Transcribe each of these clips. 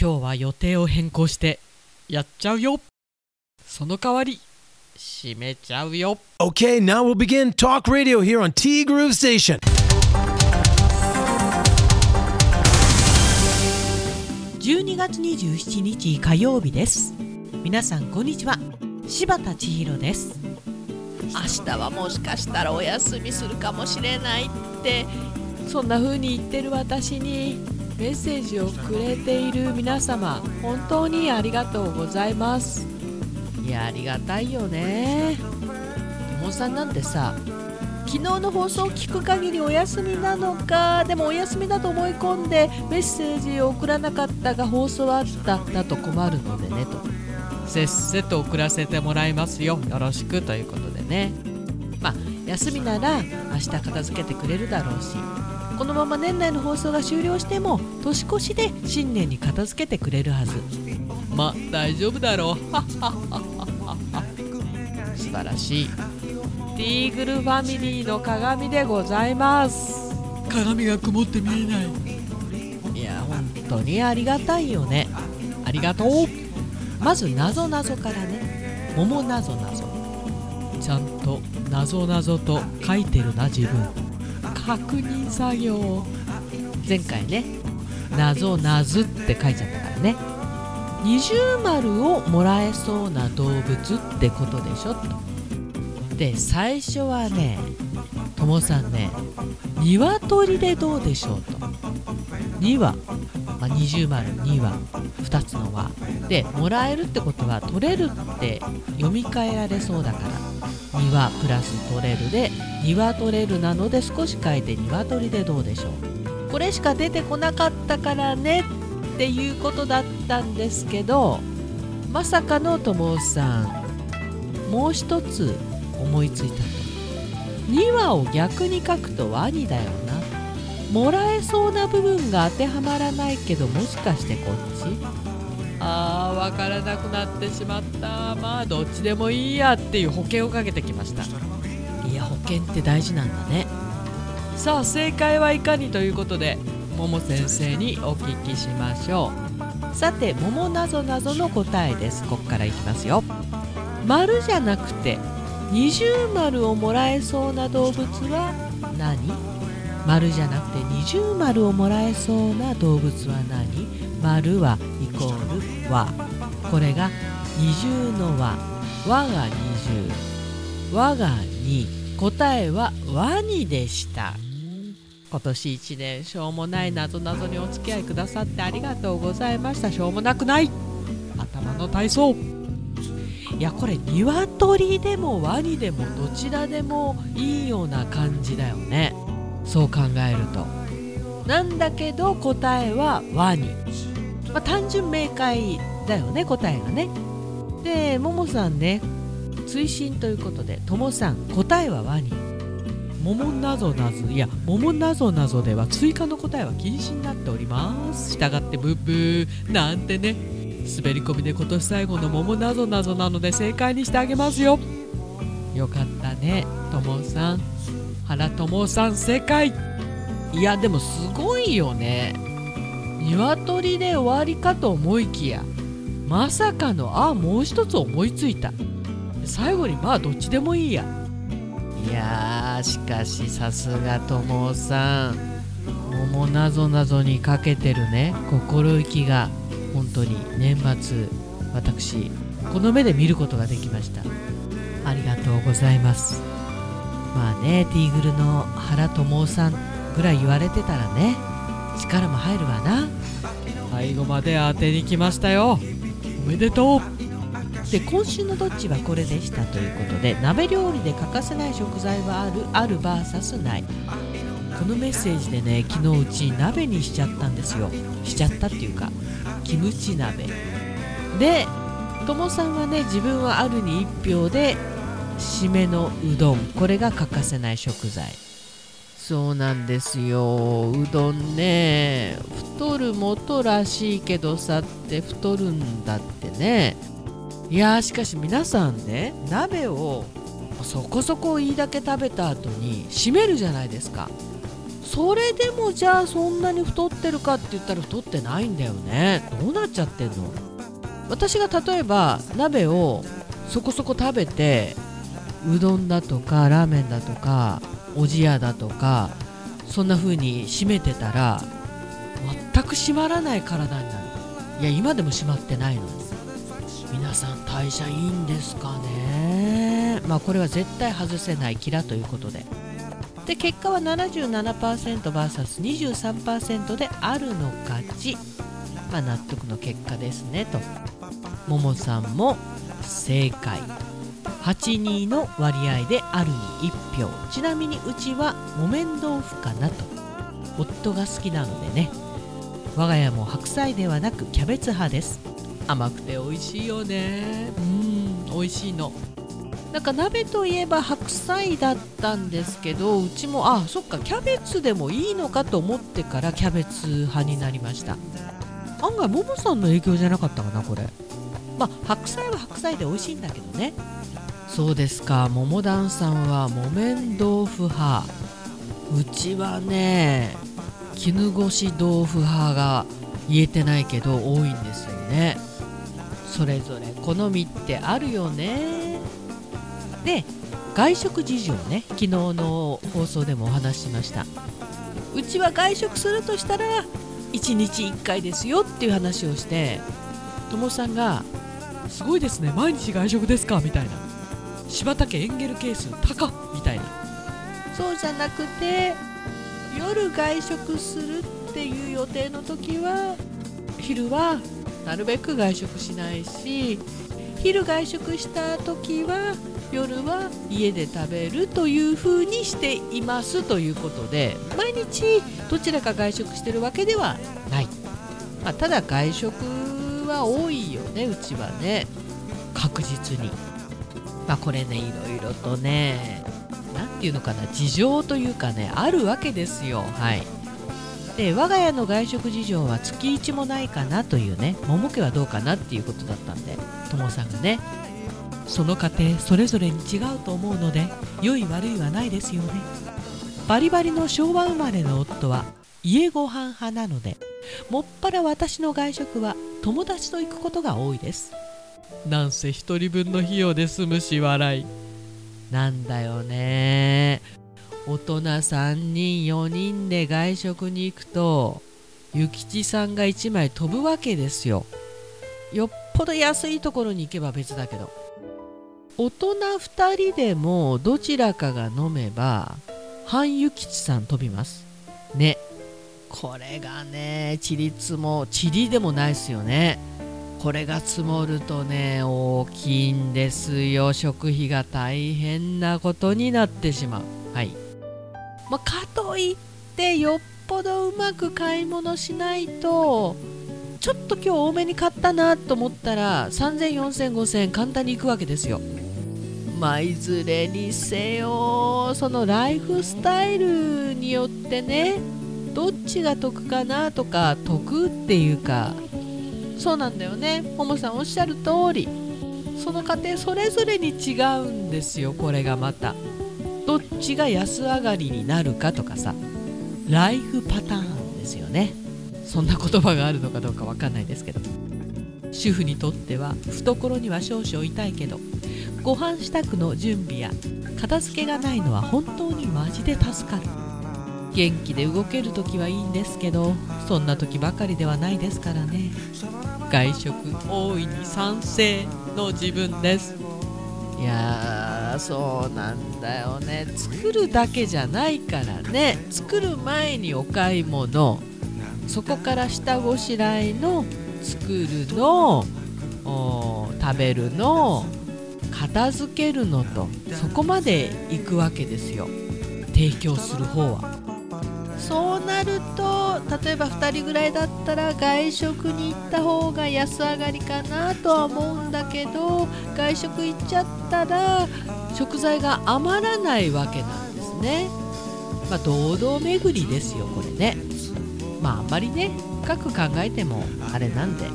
今日は予定を変更してやっちゃうよ。その代わり閉めちゃうよ。Okay, now we'll begin Talk Radio here on T Groove Station. 12月27日火曜日です。皆さんこんにちは。柴田千尋です。明日はもしかしたらお休みするかもしれないってそんな風に言ってる私にメッセージをくれている皆様本当にありがとうございます。いやありがたいよね。ともさんなんてさ昨日の放送を聞く限りお休みなのかでもお休みだと思い込んでメッセージを送らなかったが放送あっただと困るのでねと。せっせと送らせてもらいますよ。よろしくということでね。まあ休みなら明日片付けてくれるだろうし。このまま年内の放送が終了しても年越しで新年に片付けてくれるはず。まあ大丈夫だろう。素晴らしい。ティーグルファミリーの鏡でございます。鏡が曇って見えない。いや本当にありがたいよね。ありがとう。まずなぞなぞからね。桃なぞなぞ。ちゃんとなぞなぞと書いてるな自分確認作業。前回ねなぞなずって書いちゃったからね。二重丸をもらえそうな動物ってことでしょと。で最初はねともさんね鶏でどうでしょうと。2羽、まあ、二重丸2羽2つの輪。でもらえるってことは取れるって読み替えられそうだから。2羽プラス取れるで2羽取れるなので少し書いて鶏でどうでしょう。これしか出てこなかったからねっていうことだったんですけどまさかのともさんもう一つ思いついたと。2羽を逆に書くとワニだよな。もらえそうな部分が当てはまらないけどもしかしてこっち？あー分からなくなってしまった。まあどっちでもいいやっていう保険をかけてきました。いや保険って大事なんだね。さあ正解はいかにということで桃先生にお聞きしましょう。さて桃なぞなぞの答えです。ここからいきますよ。丸じゃなくて二重丸をもらえそうな動物は何？丸じゃなくて二重丸をもらえそうな動物は何？丸は和これが二重の和和が二重和が2答えはワニでした。今年一年しょうもないなぞなぞにお付き合いくださってありがとうございました。しょうもなくない。頭の体操。いやこれ鶏でもワニでもどちらでもいいような感じだよね。そう考えると。なんだけど答えはワニ、まあ、単純明快だよね答えがね。でももさんね追伸ということでともさん答えはワニ。桃なぞなぞいや桃なぞなぞでは追加の答えは禁止になっております。したがってブッブーなんてね。滑り込みで今年最後の桃なぞなぞなので正解にしてあげますよ。よかったねともさん。原ともさん正解。いやでもすごいよね。鶏で終わりかと思いきやまさかのあもう一つ思いついた。最後にまあどっちでもいいや。いやしかしさすがともさん。桃なぞなぞにかけてるね。心意気が本当に年末私この目で見ることができました。ありがとうございます。まあねティーグルの原友さんぐらい言われてたらね。力も入るわな。最後まで当てに来ましたよ。おめでとう。で今週のどっちはこれでしたということで鍋料理で欠かせない食材はあるある VS ない。このメッセージでね昨日うち鍋にしちゃったんですよ。しちゃったっていうかキムチ鍋。でともさんはね自分はあるに1票で締めのうどん。これが欠かせない食材そうなんですよ。うどんね太る元らしいけどさって太るんだってね。いやしかし皆さんね鍋をそこそこいいだけ食べた後に締めるじゃないですか。それでもじゃあそんなに太ってるかって言ったら太ってないんだよね。どうなっちゃってんの？私が例えば鍋をそこそこ食べてうどんだとかラーメンだとかおじやだとかそんな風に締めてたら全く締まらない体になる。いや今でも締まってないの。に皆さん代謝いいんですかね。まあこれは絶対外せないキラということで。で結果は 77%vs23% であるの勝ち。まあ納得の結果ですねと。ももさんも正解。82の割合であるに1票ちなみにうちは木綿豆腐かなと。夫が好きなのでね。我が家も白菜ではなくキャベツ派です。甘くて美味しいよね。うん美味しいの。なんか鍋といえば白菜だったんですけどうちもあそっかキャベツでもいいのかと思ってからキャベツ派になりました。案外ももさんの影響じゃなかったかなこれ。まあ白菜は白菜で美味しいんだけどねそうですか。桃団さんは木綿豆腐派。うちはね絹ごし豆腐派が言えてないけど多いんですよね。それぞれ好みってあるよね。で外食事情ね。昨日の放送でもお話ししました。うちは外食するとしたら1日1回ですよっていう話をしてともさんが「すごいですね。毎日外食ですか」みたいな。柴田家エンゲル係数高みたいな。そうじゃなくて夜外食するっていう予定の時は昼はなるべく外食しないし昼外食した時は夜は家で食べるという風にしていますということで毎日どちらか外食してるわけではない、まあ、ただ外食は多いよねうちはね。確実に。まあこれねいろいろとね何て言うのかな事情というかねあるわけですよ。はい。で我が家の外食事情は月1もないかなというね桃家はどうかなっていうことだったんでともさんがねその家庭それぞれに違うと思うので良い悪いはないですよね。バリバリの昭和生まれの夫は家ご飯派なのでもっぱら私の外食は友達と行くことが多いです。なんせ一人分の費用で済むし笑い。なんだよね。大人3人4人で外食に行くと諭吉さんが1枚飛ぶわけですよ。よっぽど安いところに行けば別だけど。大人2人でもどちらかが飲めば半諭吉さん飛びます。ね。これがねちりつもちりでもないですよね。これが積もるとね大きいんですよ。食費が大変なことになってしまう。はい、まあ、かといってよっぽどうまく買い物しないとちょっと今日多めに買ったなと思ったら300040005000簡単にいくわけですよ。まあいずれにせよそのライフスタイルによってねどっちが得かなとか得っていうかそうなんだよね。ももさんおっしゃる通り。その過程それぞれに違うんですよ。これがまた。どっちが安上がりになるかとかさ。ライフパターンですよね。そんな言葉があるのかどうかわかんないですけど。主婦にとっては懐には少々痛いけどご飯支度の準備や片付けがないのは本当にマジで助かる。元気で動ける時はいいんですけどそんな時ばかりではないですからね。外食大いに賛成の自分です。いやーそうなんだよね。作るだけじゃないからね。作る前にお買い物。そこから下ごしらえの作るの。食べるの。片付けるのと。そこまで行くわけですよ。提供する方は。なると例えば2人ぐらいだったら外食に行った方が安上がりかなとは思うんだけど外食行っちゃったら食材が余らないわけなんですね。まあ堂々巡りですよこれね。まああんまりね深く考えてもあれなんで、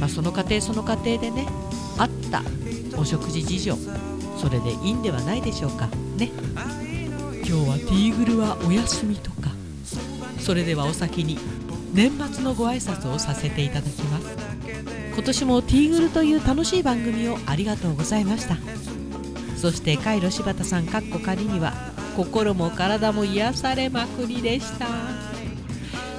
まあ、その過程その過程でねあったお食事事情それでいいんではないでしょうか。ね。今日はティーグルはお休みとそれではお先に年末のご挨拶をさせていただきます。今年もティーグルという楽しい番組をありがとうございました。そしてカイロ柴田さんかっこ仮には心も体も癒されまくりでした。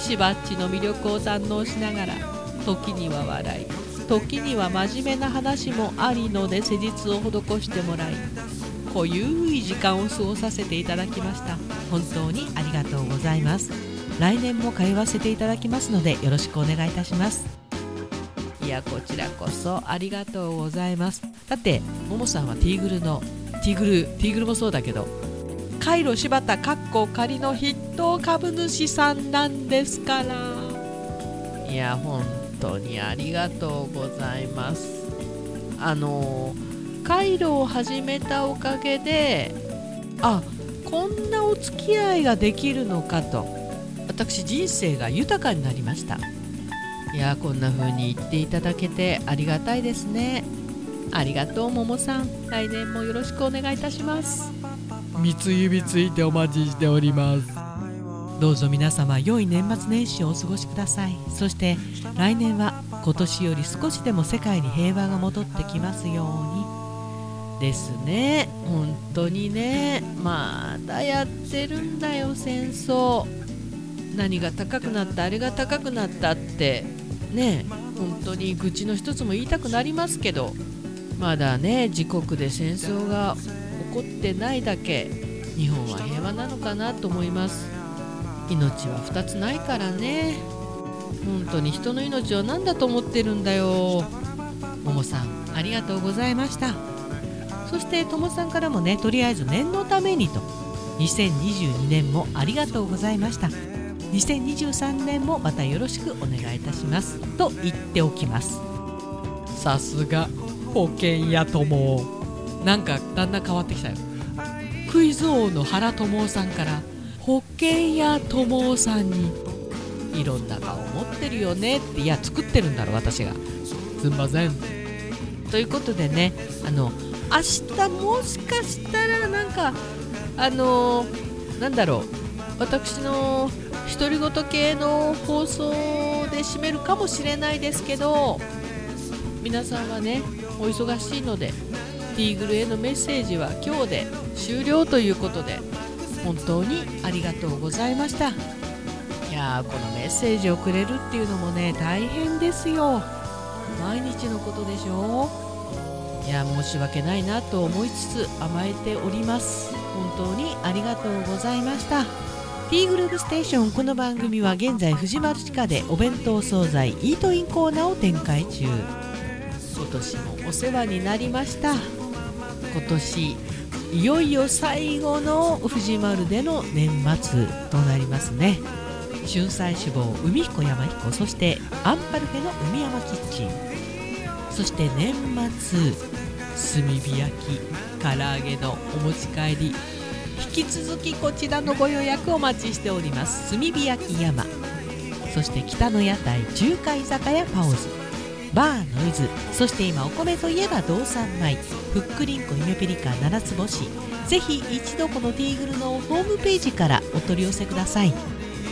しばっちの魅力を堪能しながら時には笑い時には真面目な話もありので施術を施してもらい濃ゆい時間を過ごさせていただきました。本当にありがとうございます。来年も通わせていただきますのでよろしくお願いいたします。いやこちらこそありがとうございます。だってももさんはティーグルのティーグルティーグルもそうだけどカイロ柴田かっこ仮の筆頭株主さんなんですから。いや本当にありがとうございます。あのカイロを始めたおかげであこんなお付き合いができるのかと。私人生が豊かになりました。いやこんな風に言っていただけてありがたいですね。ありがとうももさん。来年もよろしくお願いいたします。三つ指ついてお待ちしております。どうぞ皆様良い年末年始をお過ごしください。そして来年は今年より少しでも世界に平和が戻ってきますように。ですね。本当にね。まだやってるんだよ戦争何が高くなったあれが高くなったってね本当に愚痴の一つも言いたくなりますけどまだね自国で戦争が起こってないだけ日本は平和なのかなと思います。命は2つないからね。本当に人の命を何だと思ってるんだよ。ももさんありがとうございました。そしてともさんからもねとりあえず念のためにと。2022年もありがとうございました。2023年もまたよろしくお願いいたします。と言っておきます。さすが保険屋友。なんかだんだん変わってきたよ。クイズ王の原智夫さんから保険屋友さんにいろんな顔持ってるよね。っていや作ってるんだろ私が。すんません。ということでねあの明日もしかしたらなんかあのなんだろう。私の独り言系の放送で締めるかもしれないですけど皆さんはねお忙しいのでティーグルへのメッセージは今日で終了ということで本当にありがとうございました。いやーこのメッセージをくれるっていうのもね大変ですよ。毎日のことでしょう。いや申し訳ないなと思いつつ甘えております。本当にありがとうございました。T グループステーションこの番組は現在藤丸地下でお弁当惣菜イートインコーナーを展開中。今年もお世話になりました。今年いよいよ最後の藤丸での年末となりますね。春菜志望海彦山彦そしてアンパルフェの海山キッチン。そして年末炭火焼き唐揚げのお持ち帰り。引き続きこちらのご予約お待ちしております。炭火焼き山。そして北の屋台中華居酒屋パオズ。バーノイズ。そして今お米といえば道産米。ふっくりんこゆめぴりか七つ星。ぜひ一度このティーグルのホームページからお取り寄せください。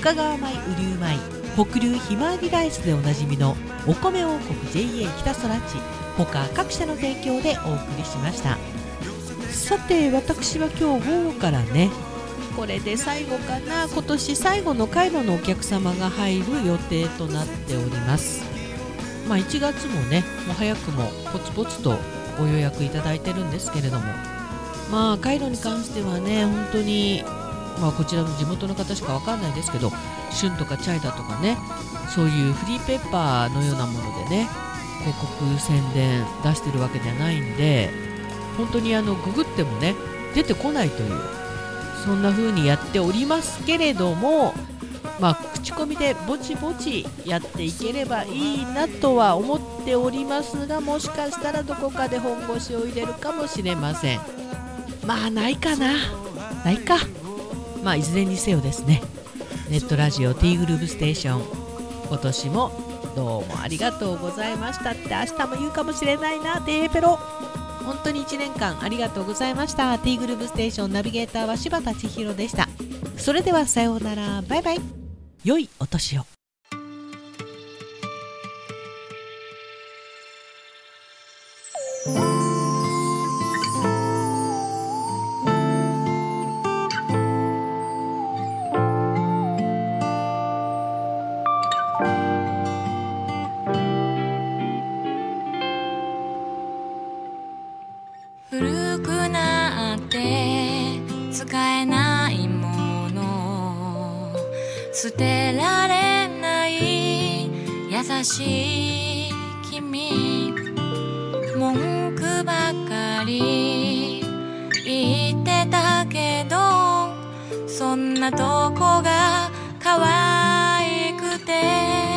深川米雨竜米北流ひまわりライスでおなじみのお米王国 JA 北空地。他各社の提供でお送りしました。さて私は今日午後からねこれで最後かな今年最後の回路のお客様が入る予定となっております。まあ1月もねもう早くもポツポツとご予約いただいてるんですけれども。まあ回路に関してはね本当にまあこちらの地元の方しかわかんないですけど旬とかチャイだとかねそういうフリーペッパーのようなものでね広告宣伝出してるわけじゃないんで本当にあのググってもね出てこないというそんな風にやっておりますけれどもまあ口コミでぼちぼちやっていければいいなとは思っておりますがもしかしたらどこかで本腰を入れるかもしれません。まあないかな。ないか。まあいずれにせよですね。ネットラジオ T グループステーション今年もどうもありがとうございましたって明日も言うかもしれないなデーペロ。本当に1年間ありがとうございました。T グループステーションナビゲーターは柴田千尋でした。それではさようなら。バイバイ。良いお年を。優しい君文句ばかり言ってたけどそんなとこが可愛くて